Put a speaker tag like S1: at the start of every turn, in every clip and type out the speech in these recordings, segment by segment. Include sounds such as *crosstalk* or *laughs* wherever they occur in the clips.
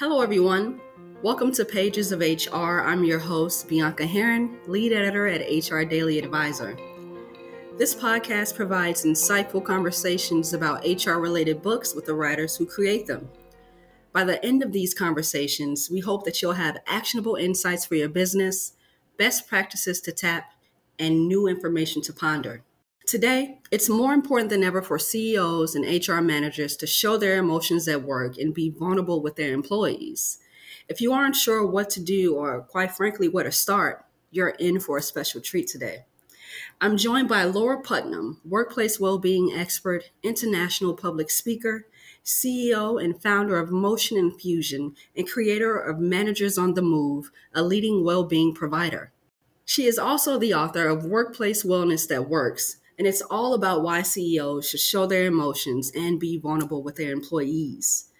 S1: Hello, everyone. Welcome to Pages of HR. I'm your host, Bianca Heron, lead editor at HR Daily Advisor. This podcast provides insightful conversations about HR related books with the writers who create them. By the end of these conversations, we hope that you'll have actionable insights for your business, best practices to tap, and new information to ponder. Today, it's more important than ever for CEOs and HR managers to show their emotions at work and be vulnerable with their employees. If you aren't sure what to do or, quite frankly, where to start, you're in for a special treat today. I'm joined by Laura Putnam, workplace well-being expert, international public speaker, CEO and founder of Motion Infusion, and creator of Managers on the Move, a leading well-being provider. She is also the author of Workplace Wellness That Works, and it's all about why CEOs should show their emotions and be vulnerable with their employees.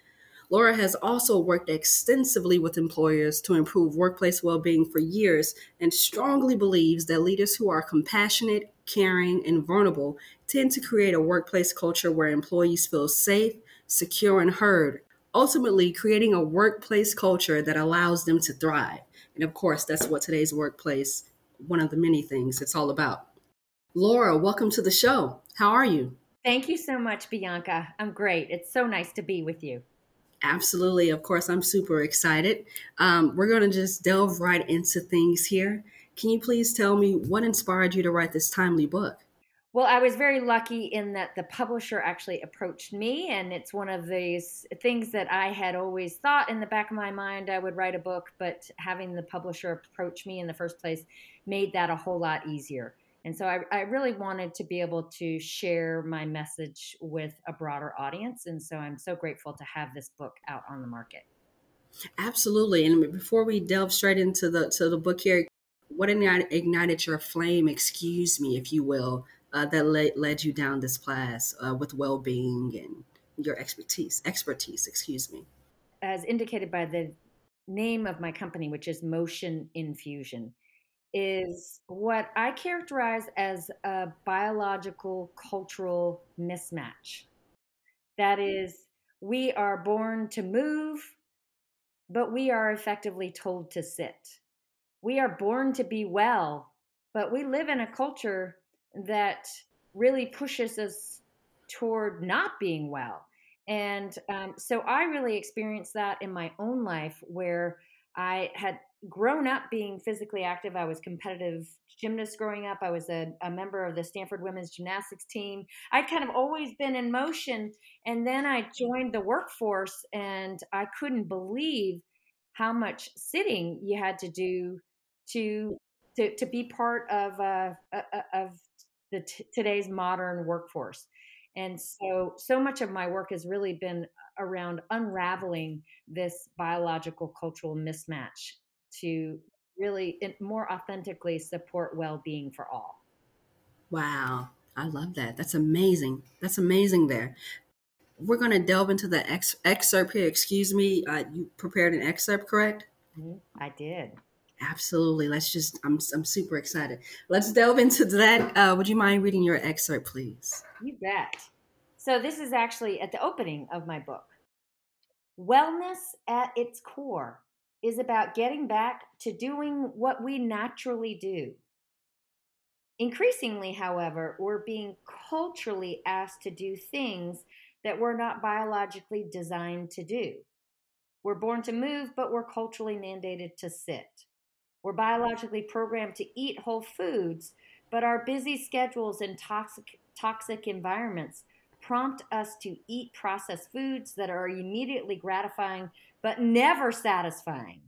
S1: Laura has also worked extensively with employers to improve workplace well being for years and strongly believes that leaders who are compassionate, caring, and vulnerable tend to create a workplace culture where employees feel safe, secure, and heard, ultimately creating a workplace culture that allows them to thrive. And of course, that's what today's workplace, one of the many things it's all about. Laura, welcome to the show. How are you?
S2: Thank you so much, Bianca. I'm great. It's so nice to be with you.
S1: Absolutely. Of course, I'm super excited. Um, we're going to just delve right into things here. Can you please tell me what inspired you to write this timely book?
S2: Well, I was very lucky in that the publisher actually approached me, and it's one of these things that I had always thought in the back of my mind I would write a book, but having the publisher approach me in the first place made that a whole lot easier. And so I, I, really wanted to be able to share my message with a broader audience. And so I'm so grateful to have this book out on the market.
S1: Absolutely. And before we delve straight into the to the book here, what ignited your flame, excuse me, if you will, uh, that led, led you down this path uh, with well-being and your expertise, expertise, excuse me.
S2: As indicated by the name of my company, which is Motion Infusion is what I characterize as a biological cultural mismatch. That is, we are born to move, but we are effectively told to sit. We are born to be well, but we live in a culture that really pushes us toward not being well. And um, so I really experienced that in my own life where I had grown up being physically active. I was competitive gymnast growing up. I was a, a, member of the Stanford women's gymnastics team. I'd kind of always been in motion. And then I joined the workforce and I couldn't believe how much sitting you had to do to to, to be part of uh, uh, uh of the t- today's modern workforce. And so, so much of my work has really been around unraveling this biological cultural mismatch to really more authentically support well-being for all.
S1: Wow, I love that. That's amazing. That's amazing there. We're going to delve into the ex- excerpt here. Excuse me, uh, you prepared an excerpt, correct?
S2: Mm-hmm. I did.
S1: Absolutely. Let's just, I'm, I'm super excited. Let's delve into that. Uh, would you mind reading your excerpt, please?
S2: You bet. So, this is actually at the opening of my book. Wellness at its core is about getting back to doing what we naturally do. Increasingly, however, we're being culturally asked to do things that we're not biologically designed to do. We're born to move, but we're culturally mandated to sit. We're biologically programmed to eat whole foods, but our busy schedules and toxic, toxic environments prompt us to eat processed foods that are immediately gratifying but never satisfying.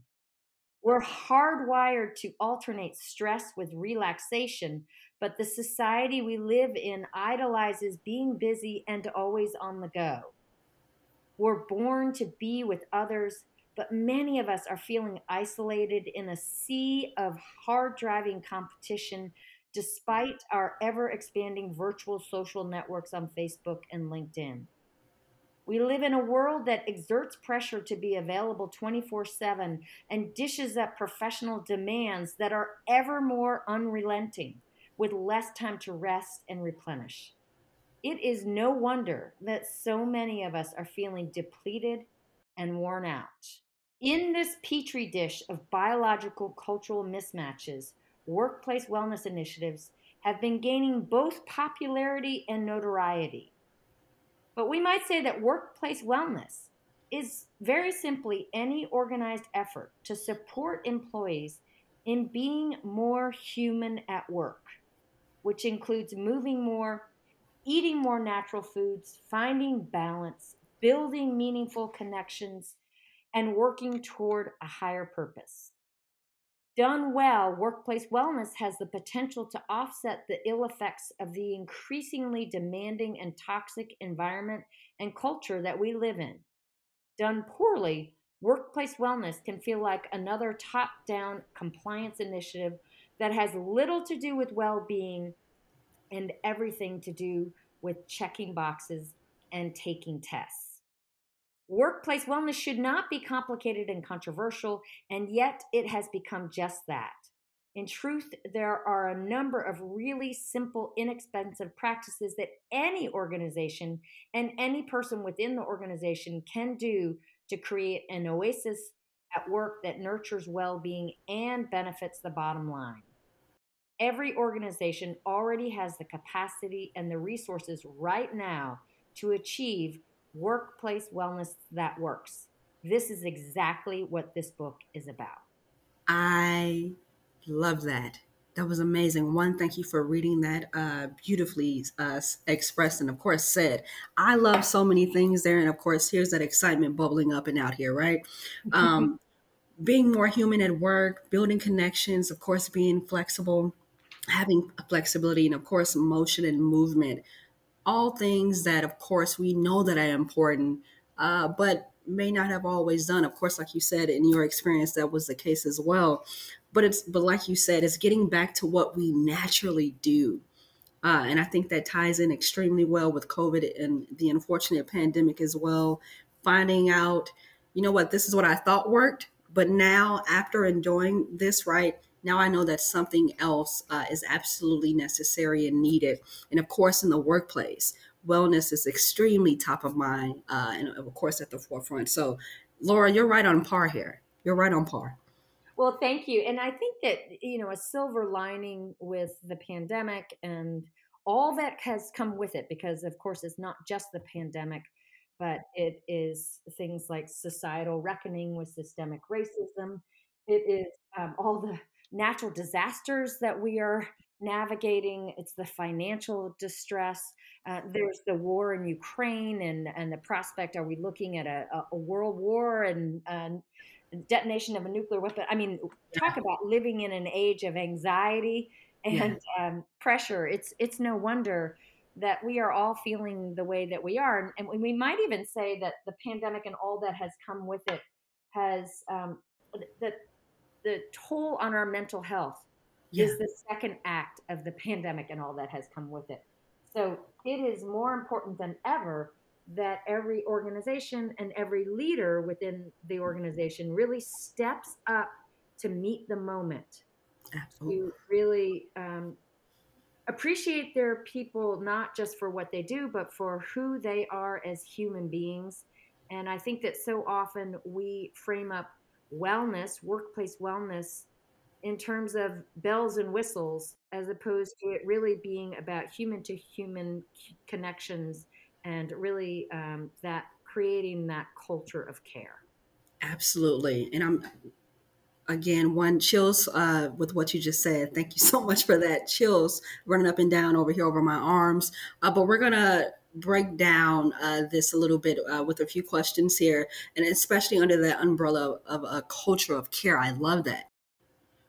S2: We're hardwired to alternate stress with relaxation, but the society we live in idolizes being busy and always on the go. We're born to be with others, but many of us are feeling isolated in a sea of hard driving competition despite our ever expanding virtual social networks on Facebook and LinkedIn. We live in a world that exerts pressure to be available 24 7 and dishes up professional demands that are ever more unrelenting, with less time to rest and replenish. It is no wonder that so many of us are feeling depleted and worn out. In this petri dish of biological cultural mismatches, workplace wellness initiatives have been gaining both popularity and notoriety. But we might say that workplace wellness is very simply any organized effort to support employees in being more human at work, which includes moving more, eating more natural foods, finding balance, building meaningful connections, and working toward a higher purpose. Done well, workplace wellness has the potential to offset the ill effects of the increasingly demanding and toxic environment and culture that we live in. Done poorly, workplace wellness can feel like another top down compliance initiative that has little to do with well being and everything to do with checking boxes and taking tests. Workplace wellness should not be complicated and controversial, and yet it has become just that. In truth, there are a number of really simple, inexpensive practices that any organization and any person within the organization can do to create an oasis at work that nurtures well being and benefits the bottom line. Every organization already has the capacity and the resources right now to achieve workplace wellness that works. This is exactly what this book is about.
S1: I love that. That was amazing. One, thank you for reading that uh, beautifully uh, expressed and, of course, said. I love so many things there. And, of course, here's that excitement bubbling up and out here, right? Um, *laughs* being more human at work, building connections, of course, being flexible, having flexibility, and, of course, motion and movement all things that, of course, we know that are important, uh, but may not have always done. Of course, like you said, in your experience, that was the case as well. But it's, but like you said, it's getting back to what we naturally do. Uh, and I think that ties in extremely well with COVID and the unfortunate pandemic as well. Finding out, you know what, this is what I thought worked, but now after enjoying this, right, now I know that something else uh, is absolutely necessary and needed. And of course, in the workplace, wellness is extremely top of mind uh, and, of course, at the forefront. So, Laura, you're right on par here. You're right on par.
S2: Well, thank you. And I think that, you know, a silver lining with the pandemic and all that has come with it, because of course, it's not just the pandemic, but it is things like societal reckoning with systemic racism. It is um, all the natural disasters that we are navigating. It's the financial distress. Uh, there's the war in Ukraine and, and the prospect are we looking at a, a world war and, and detonation of a nuclear weapon? I mean, talk about living in an age of anxiety *laughs* and yeah. um, pressure. It's, it's no wonder that we are all feeling the way that we are. And we might even say that the pandemic and all that has come with it has um, that the toll on our mental health yeah. is the second act of the pandemic and all that has come with it. So it is more important than ever that every organization and every leader within the organization really steps up to meet the moment. Absolutely. To really um, appreciate their people not just for what they do, but for who they are as human beings. And I think that so often we frame up wellness, workplace wellness, in terms of bells and whistles, as opposed to it really being about human to human connections and really um, that creating that culture of care.
S1: Absolutely. And I'm, again, one chills uh, with what you just said. Thank you so much for that. Chills running up and down over here over my arms. Uh, but we're going to break down uh, this a little bit uh, with a few questions here, and especially under the umbrella of a culture of care. I love that.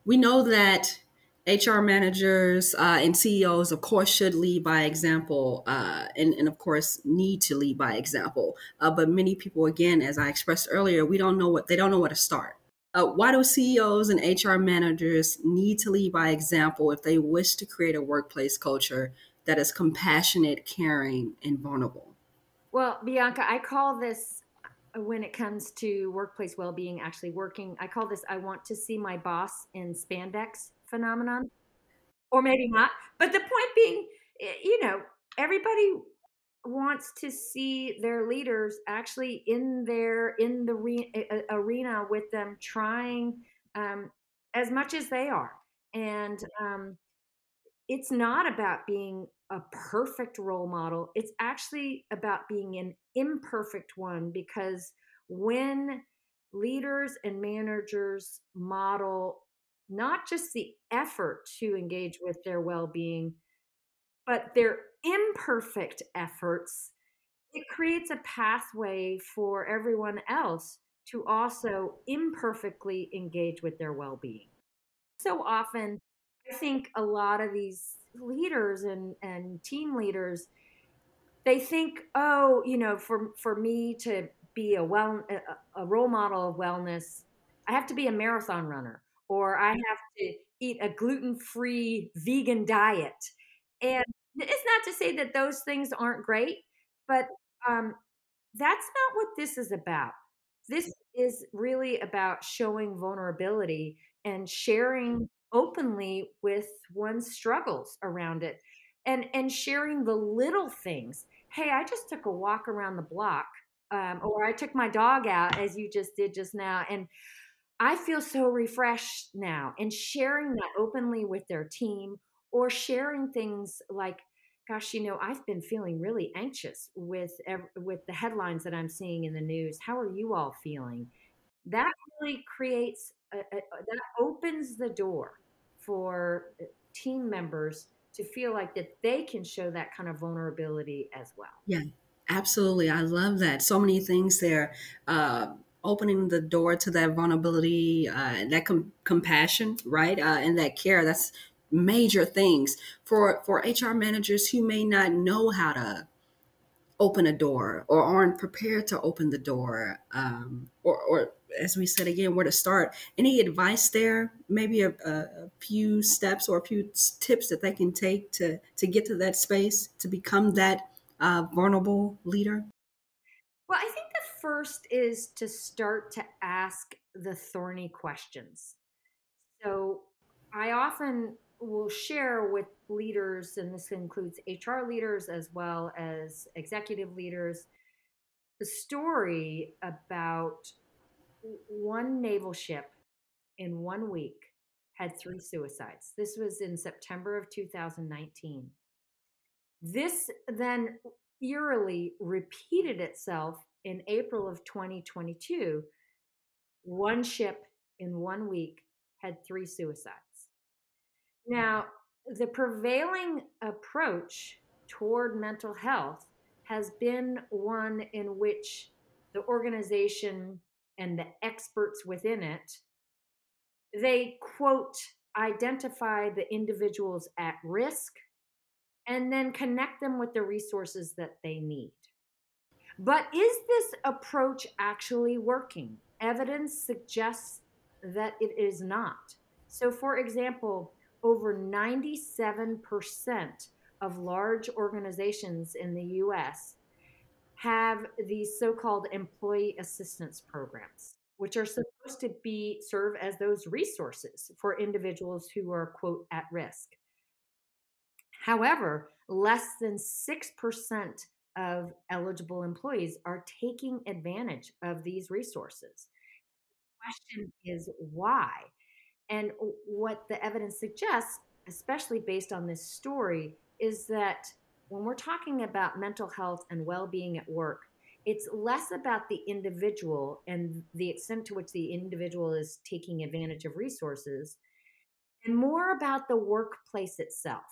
S1: We know that HR managers uh, and CEOs, of course, should lead by example, uh, and, and, of course, need to lead by example. Uh, but many people, again, as I expressed earlier, we don't know what they don't know where to start. Uh, why do CEOs and HR managers need to lead by example if they wish to create a workplace culture that is compassionate, caring, and vulnerable?
S2: Well, Bianca, I call this uh, when it comes to workplace well-being actually working i call this i want to see my boss in spandex phenomenon. Or maybe not. But the point being you know everybody wants to see their leaders actually in their in the re- arena with them trying um, as much as they are. And um, it's not about being a perfect role model. It's actually about being an imperfect one because when leaders and managers model not just the effort to engage with their well-being but their imperfect efforts it creates a pathway for everyone else to also imperfectly engage with their well-being. So often i think a lot of these leaders and and team leaders they think oh you know for for me to be a well a, a role model of wellness i have to be a marathon runner or i have to eat a gluten-free vegan diet. And it's not to say that those things aren't great but um, that's not what this is about. This is really about showing vulnerability and sharing openly with one's struggles around it and and sharing the little things. Hey i just took a walk around the block um, or i took my dog out as you just did just now and i feel so refreshed now and sharing that openly with their team or sharing things like gosh you know i've been feeling really anxious with with the headlines that i'm seeing in the news. How are you all feeling? That really creates a, that opens the door for uh, team members to feel like that they can show that kind of vulnerability as well.
S1: Yeah, absolutely. I love that. So many things there. Uh, opening the door to that vulnerability, uh, that com- compassion, right, uh, and that care. That's major things for for HR managers who may not know how to open a door or aren't prepared to open the door um, or, or as we said again where to start. Any advice there? Maybe a, a, few steps or a few tips that they can take to to get to that space to become that uh, vulnerable leader?
S2: Well i think the first is to start to ask the thorny questions. So i often will share with leaders, and this includes HR leaders as well as executive leaders, the story about one naval ship in one week had three suicides. This was in September of 2019. This then eerily repeated itself in April of 2022. One ship in one week had three suicides. Now, the prevailing approach toward mental health has been one in which the organization and the experts within it they quote identify the individuals at risk and then connect them with the resources that they need. But is this approach actually working? Evidence suggests that it is not. So for example over 97% of large organizations in the US have these so-called employee assistance programs which are supposed to be serve as those resources for individuals who are quote at risk. However less than 6% of eligible employees are taking advantage of these resources. The question is why and what the evidence suggests, especially based on this story, is that when we're talking about mental health and well being at work, it's less about the individual and the extent to which the individual is taking advantage of resources and more about the workplace itself.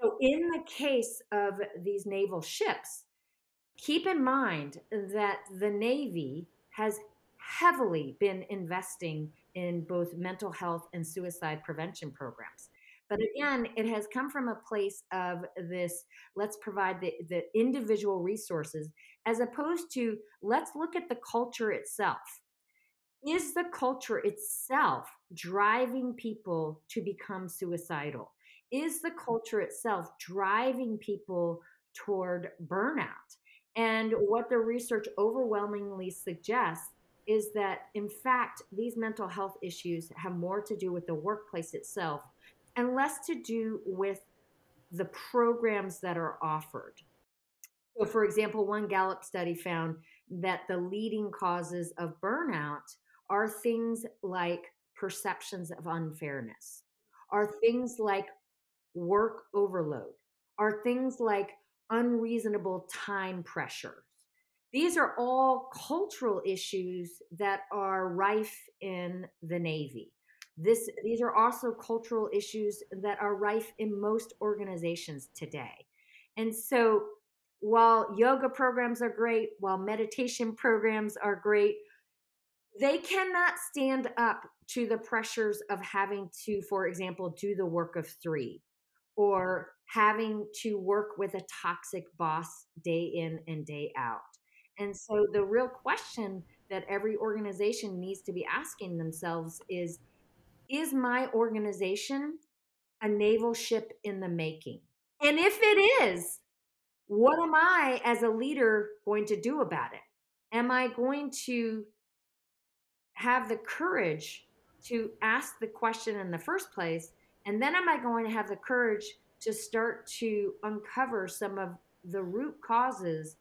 S2: So, in the case of these naval ships, keep in mind that the Navy has heavily been investing in both mental health and suicide prevention programs. But again, it has come from a place of this let's provide the, the individual resources as opposed to let's look at the culture itself. Is the culture itself driving people to become suicidal? Is the culture itself driving people toward burnout? And what the research overwhelmingly suggests is that, in fact, these mental health issues have more to do with the workplace itself and less to do with the programs that are offered. So, for example, one Gallup study found that the leading causes of burnout are things like perceptions of unfairness, are things like work overload, are things like unreasonable time pressures. These are all cultural issues that are rife in the Navy. This, these are also cultural issues that are rife in most organizations today. And so, while yoga programs are great, while meditation programs are great, they cannot stand up to the pressures of having to, for example, do the work of three or having to work with a toxic boss day in and day out. And so the real question that every organization needs to be asking themselves is Is my organization a naval ship in the making? And if it is, what am I as a leader going to do about it? Am I going to have the courage to ask the question in the first place? And then am I going to have the courage to start to uncover some of the root causes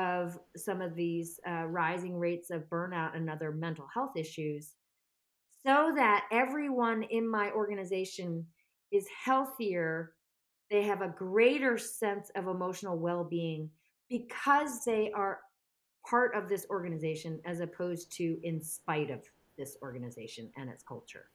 S2: of some of these uh, rising rates of burnout and other mental health issues so that everyone in my organization is healthier they have a greater sense of emotional well-being because they are part of this organization as opposed to in spite of this organization and its culture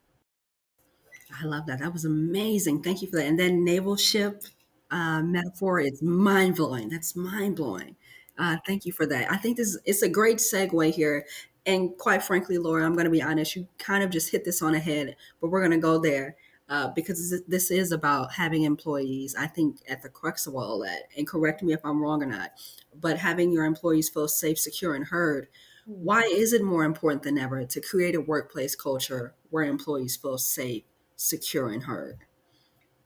S1: I love that. That was amazing. Thank you for that. And then naval ship uh, metaphor is mind blowing. That's mind blowing. Uh, thank you for that. I think this it's a great segue here. And quite frankly, Laura, I'm going to be honest. You kind of just hit this on the head, but we're going to go there uh, because this is about having employees. I think at the crux of all that, and correct me if I'm wrong or not, but having your employees feel safe, secure, and heard. Why is it more important than ever to create a workplace culture where employees feel safe, secure and heard?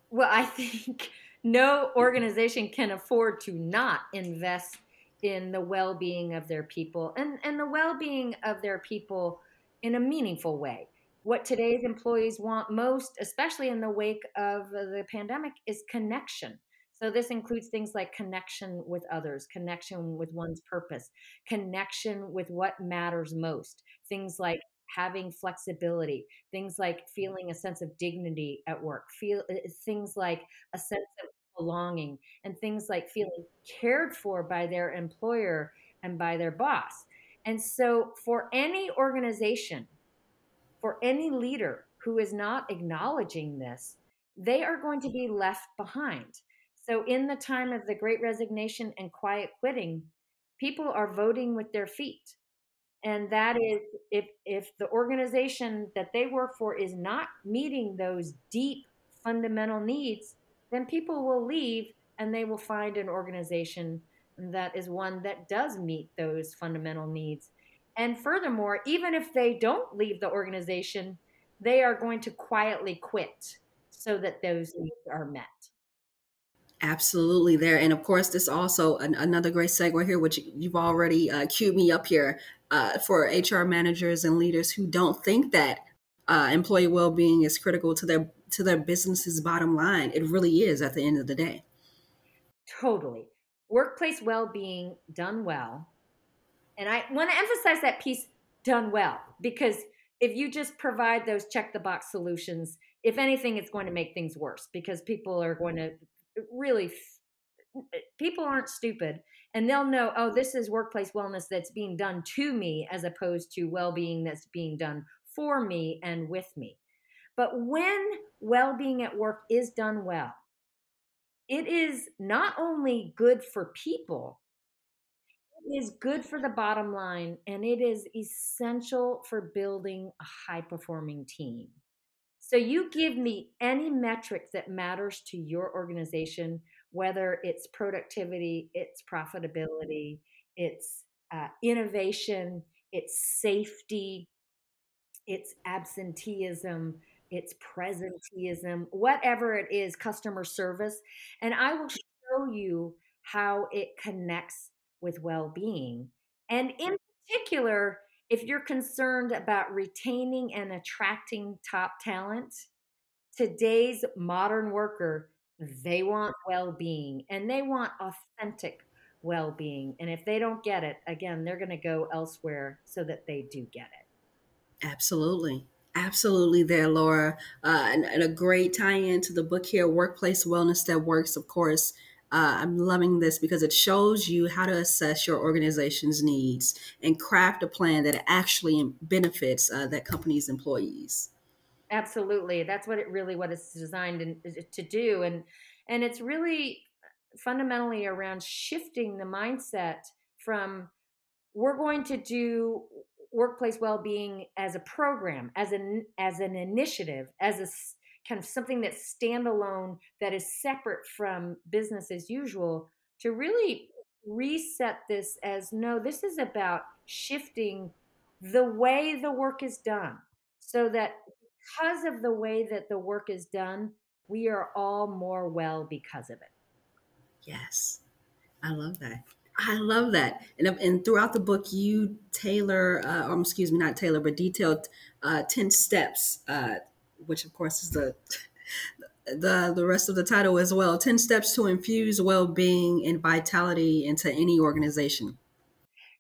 S2: Well, I *laughs* think no organization can afford to not invest in the well-being of their people and, and the well-being of their people in a meaningful way. What today's employees want most, especially in the wake of the pandemic, is connection. So this includes things like connection with others, connection with one's purpose, connection with what matters most. Things like having flexibility, things like feeling a sense of dignity at work, feel uh, things like a sense of belonging, and things like feeling cared for by their employer and by their boss. And so, for any organization, for any leader who is not acknowledging this, they are going to be left behind. So, in the time of the great resignation and quiet quitting, people are voting with their feet and that is if if the organization that they work for is not meeting those deep fundamental needs then people will leave and they will find an organization that is one that does meet those fundamental needs and furthermore even if they don't leave the organization they are going to quietly quit so that those needs are met
S1: Absolutely there. And of course, this also an, another great segue here, which you've already uh, cued me up here uh, for HR managers and leaders who don't think that uh, employee well-being is critical to their to their business's bottom line. It really is at the end of the day.
S2: Totally. Workplace well-being done well. And I want to emphasize that piece done well because if you just provide those check the box solutions, if anything, it's going to make things worse because people are going to really people aren't stupid and they'll know oh this is workplace wellness that's being done to me as opposed to well-being that's being done for me and with me but when well-being at work is done well. It is not only good for people it is good for the bottom line and it is essential for building a high performing team. So you give me any metric that matters to your organization, whether it's productivity, it's profitability, it's uh, innovation, it's safety, it's absenteeism, it's presenteeism, whatever it is, customer service. And I will mm. show you how it connects with well being. And in particular, if you're concerned about retaining and attracting top talent, today's modern worker, they want well being and they want authentic, well being. And if they don't get it, again, they're going to go elsewhere so that they do get it.
S1: Absolutely. Absolutely, there, Laura. Uh, and, and, a great tie in to the book here, Workplace Wellness That Works, of course. Uh, I'm loving this because it shows you how to assess your organization's needs and craft a plan that actually benefits uh, that company's employees.
S2: Absolutely, that's what it really what it's designed to do, and and it's really fundamentally around shifting the mindset from we're going to do workplace well-being as a program as an as an initiative as a kind of something that's standalone that is separate from business as usual to really reset this as no this is about shifting the way the work is done. So that because of the way that the work is done we are all more well because of it.
S1: Yes, I love that. I love that. And, and throughout the book, you tailor, uh, or excuse me, not tailor, but detailed uh, 10 steps, uh, which of course is the, *laughs* the, the rest of the title as well 10 steps to infuse well being and vitality into any organization.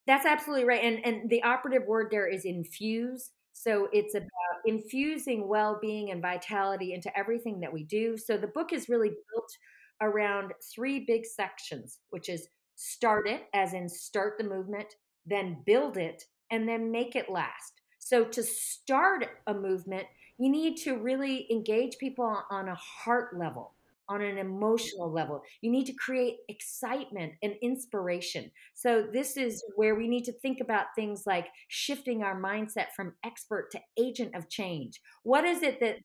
S2: That's absolutely right. And, and the operative word there is infuse. So it's about infusing well being and vitality into everything that we do. So the book is really built around three big sections, which is start it, as in start the movement, then build it, and then make it last. So, to start a movement, you need to really engage people on a heart level, on an emotional level. You need to create excitement and inspiration. So, this is where we need to think about things like shifting our mindset from expert to agent of change. What is it that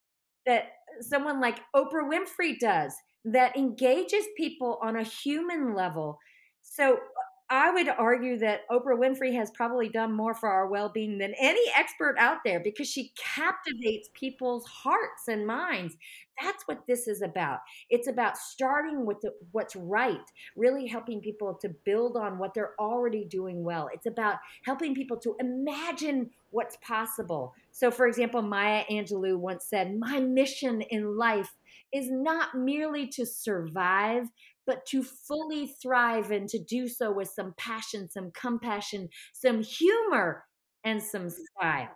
S2: that someone like Oprah Winfrey does? that engages people on a human level. So I would argue that Oprah Winfrey has probably done more for our well being than any expert out there because she captivates people's hearts and minds. That's what this is about. It's about starting with the, what's right, really helping people to build on what they're already doing well. It's about helping people to imagine what's possible. So, for example, Maya Angelou once said, My mission in life is not merely to survive, but to fully thrive and to do so with some passion, some compassion, some humor, and some mm. style.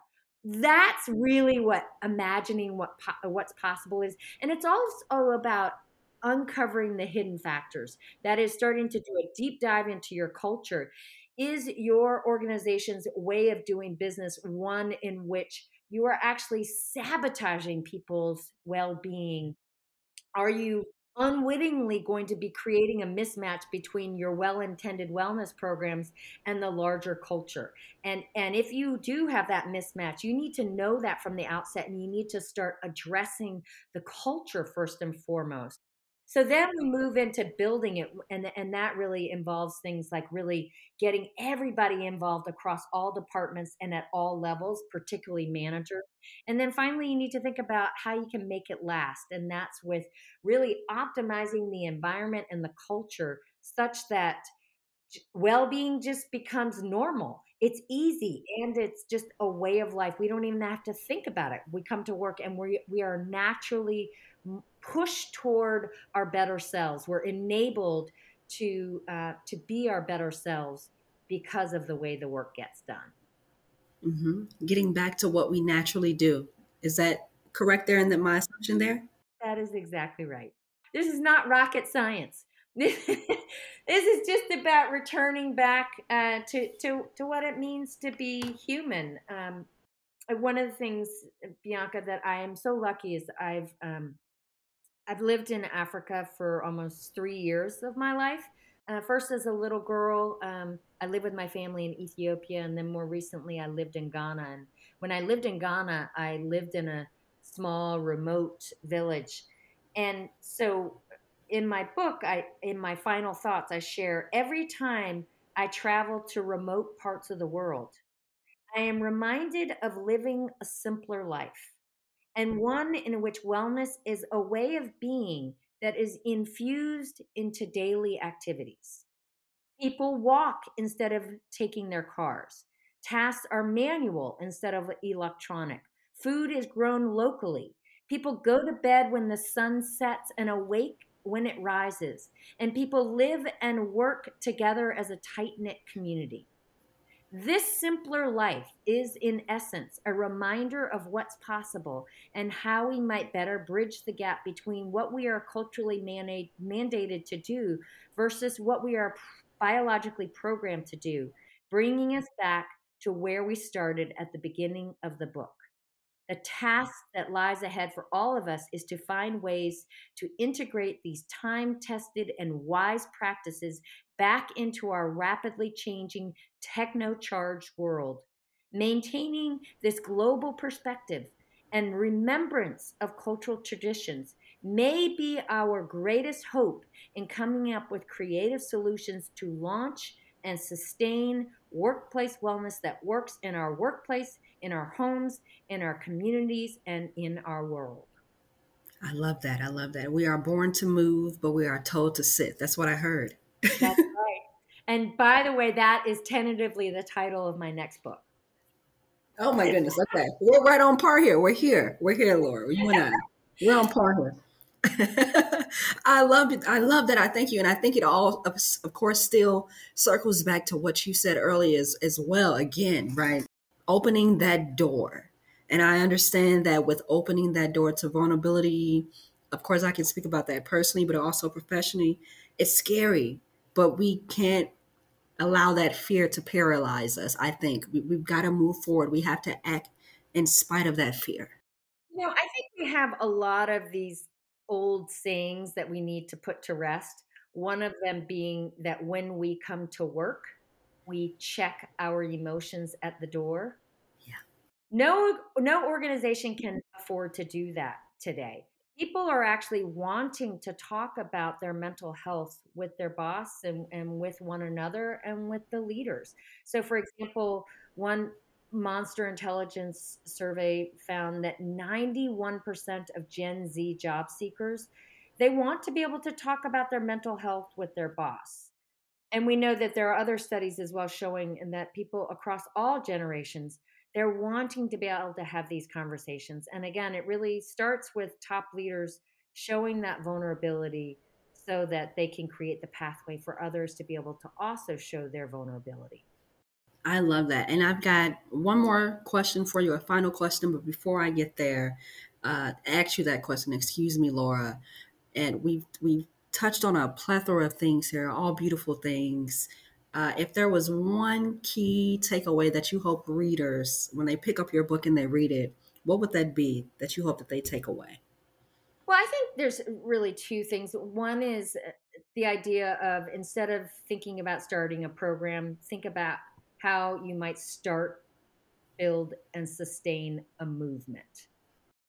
S2: That's really what imagining what what's possible is, and it's also about uncovering the hidden factors. That is starting to do a deep dive into your culture. Is your organization's way of doing business one in which you are actually sabotaging people's well-being are you unwittingly going to be creating a mismatch between your well-intended wellness programs and the larger culture. And and if you do have that mismatch you need to know that from the outset and you need to start addressing the culture first and foremost so then we move into building it, and, and that really involves things like really getting everybody involved across all departments and at all levels, particularly manager. And then finally, you need to think about how you can make it last. And that's with really optimizing the environment and the culture such that well being just becomes normal. It's easy and it's just a way of life. We don't even have to think about it. We come to work and we we are naturally push toward our better selves. We're enabled to uh, to be our better selves because of the way the work gets done.
S1: Mm-hmm. Getting back to what we naturally do is that correct? There in that my assumption there.
S2: That is exactly right. This is not rocket science. *laughs* this is just about returning back uh, to, to to what it means to be human. Um, one of the things, Bianca, that I am so lucky is I've um, I've lived in Africa for almost three years of my life. Uh, first, as a little girl, um, I lived with my family in Ethiopia, and then more recently, I lived in Ghana. And when I lived in Ghana, I lived in a small, remote village. And so, in my book, I in my final thoughts, I share every time I travel to remote parts of the world, I am reminded of living a simpler life and one in which wellness is a way of being that is infused into daily activities. People walk instead of taking their cars. Tasks are manual instead of electronic. Food is grown locally. People go to bed when the sun sets and awake when it rises and people live and work together as a tight knit community. This simpler life is, in essence, a reminder of what's possible and how we might better bridge the gap between what we are culturally mandated to do versus what we are biologically programmed to do, bringing us back to where we started at the beginning of the book. The task that lies ahead for all of us is to find ways to integrate these time tested and wise practices back into our rapidly changing techno charged world. Maintaining this global perspective and remembrance of cultural traditions may be our greatest hope in coming up with creative solutions to launch and sustain workplace wellness that works in our workplace, in our homes, in our communities, and in our world.
S1: I love that. I love that. We are born to move, but we are told to sit. That's what I heard.
S2: That's right. And by the way, that is tentatively the title of my next book.
S1: Oh my goodness. Okay. We're right on par here. We're here. We're here, Laura. You and I. We're on par here. *laughs* I love it. I love that. I thank you. And I think it all, of course, still circles back to what you said earlier as, as well. Again, right? Opening that door. And I understand that with opening that door to vulnerability, of course, I can speak about that personally, but also professionally. It's scary, but we can't allow that fear to paralyze us. I think we, we've got to move forward. We have to act in spite of that fear.
S2: You know, I think we have a lot of these old sayings that we need to put to rest. One of them being that when we come to work, we check our emotions at the door.
S1: Yeah.
S2: No no organization can afford to do that today. People are actually wanting to talk about their mental health with their boss and, and with one another and with the leaders. So for example, one Monster Intelligence survey found that 91% of Gen Z job seekers they want to be able to talk about their mental health with their boss. And we know that there are other studies as well showing that people across all generations they're wanting to be able to have these conversations. And again, it really starts with top leaders showing that vulnerability so that they can create the pathway for others to be able to also show their vulnerability.
S1: I love that. And I've got one more question for you, a final question. But before I get there, uh, ask you that question. Excuse me, Laura. And we've we've touched on a plethora of things here, all beautiful things. Uh, if there was one key takeaway that you hope readers, when they pick up your book and they read it, what would that be that you hope that they take away?
S2: Well, I think there's really two things. One is uh, the idea of instead of thinking about starting a program, think about how you might start, build, and sustain a movement.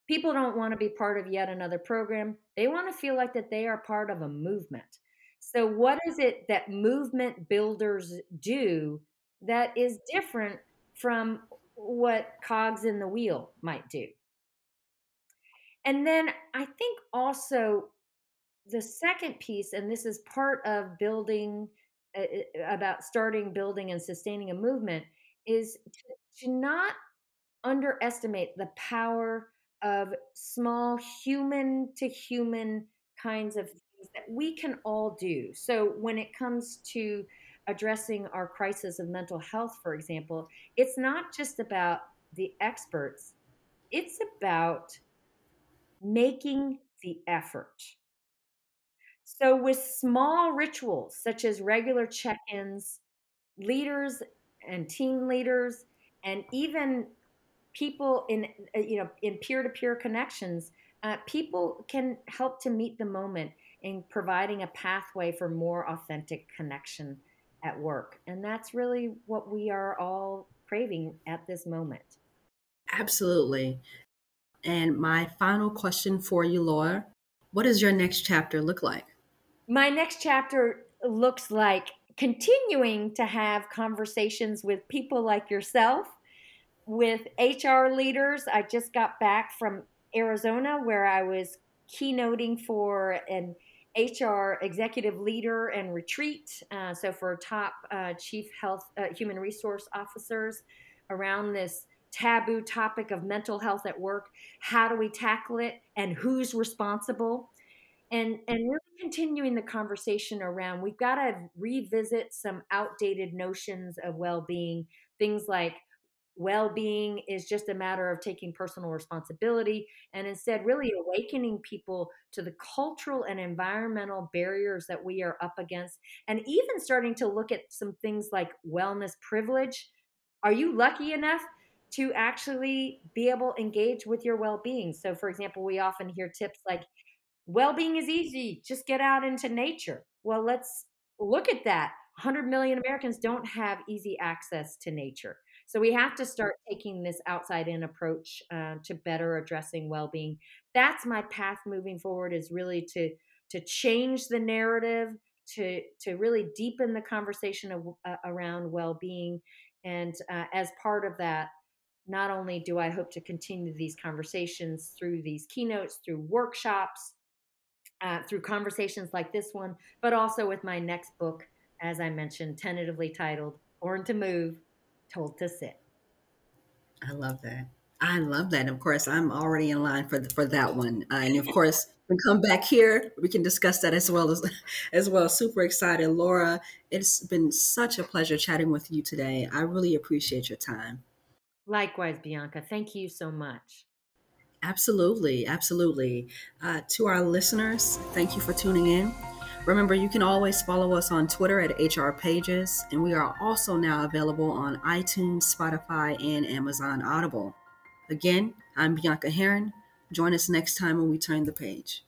S2: People don't want to be part of yet another program. They want to feel like that they are part of a movement. So what is it that movement builders do that is different from what cogs in the wheel might do? And then I think also the second piece, and this is part of building uh, uh, about starting, building, and sustaining a movement is to, to not underestimate the power of small human to human kinds of things that we can all do. So when it comes to addressing our crisis of mental health, for example, it's not just about the experts, it's about making the effort. So, with small rituals such as regular check ins, leaders and team leaders, and even people in uh, you know in peer to peer connections, uh, people can help to meet the moment in providing a pathway for more authentic connection at work, and that's really what we are all craving at this moment.
S1: Absolutely. And my final question for you, Laura what does your next chapter look like?
S2: my next chapter looks like continuing to have conversations with people like yourself, with HR leaders. I just got back from Arizona where I was keynoting for an HR executive leader and retreat. Uh, so, for top uh, chief health, uh, human resource officers around this taboo topic of mental health at work. How do we tackle it and who's responsible? And, and really continuing the conversation around we've got to revisit some outdated notions of well-being things like well-being is just a matter of taking personal responsibility and instead really mm-hmm. awakening people to the cultural and environmental barriers that we are up against and even starting to look at some things like wellness privilege. Are you lucky enough to actually be able to engage with your well-being? So for example we often hear tips like well-being is easy just get out into nature. Well let's look at that. 100 million americans don't have easy access to nature so we have to start taking this outside in approach uh, to better addressing well-being. That's my path moving forward is really to to change the narrative, to to really deepen the conversation of, uh, around well-being, and uh, as part of that, not only do I hope to continue these conversations through these keynotes, through workshops, uh, through conversations like this one, but also with my next book, as I mentioned, tentatively titled Born to Move told to sit.
S1: I love that. I love that. Of course, I'm already in line for the, for that one. Uh, and of course, we come back here, we can discuss that as well as *laughs* as well. Super excited, Laura. It's been such a pleasure chatting with you today. I really appreciate your time.
S2: Likewise, Bianca. Thank you so much.
S1: Absolutely, absolutely. Uh, to our listeners, thank you for tuning in. Remember, you can always follow us on Twitter at HR Pages, and we are also now available on iTunes, Spotify, and Amazon Audible. Again, I'm Bianca Heron. Join us next time when we turn the page.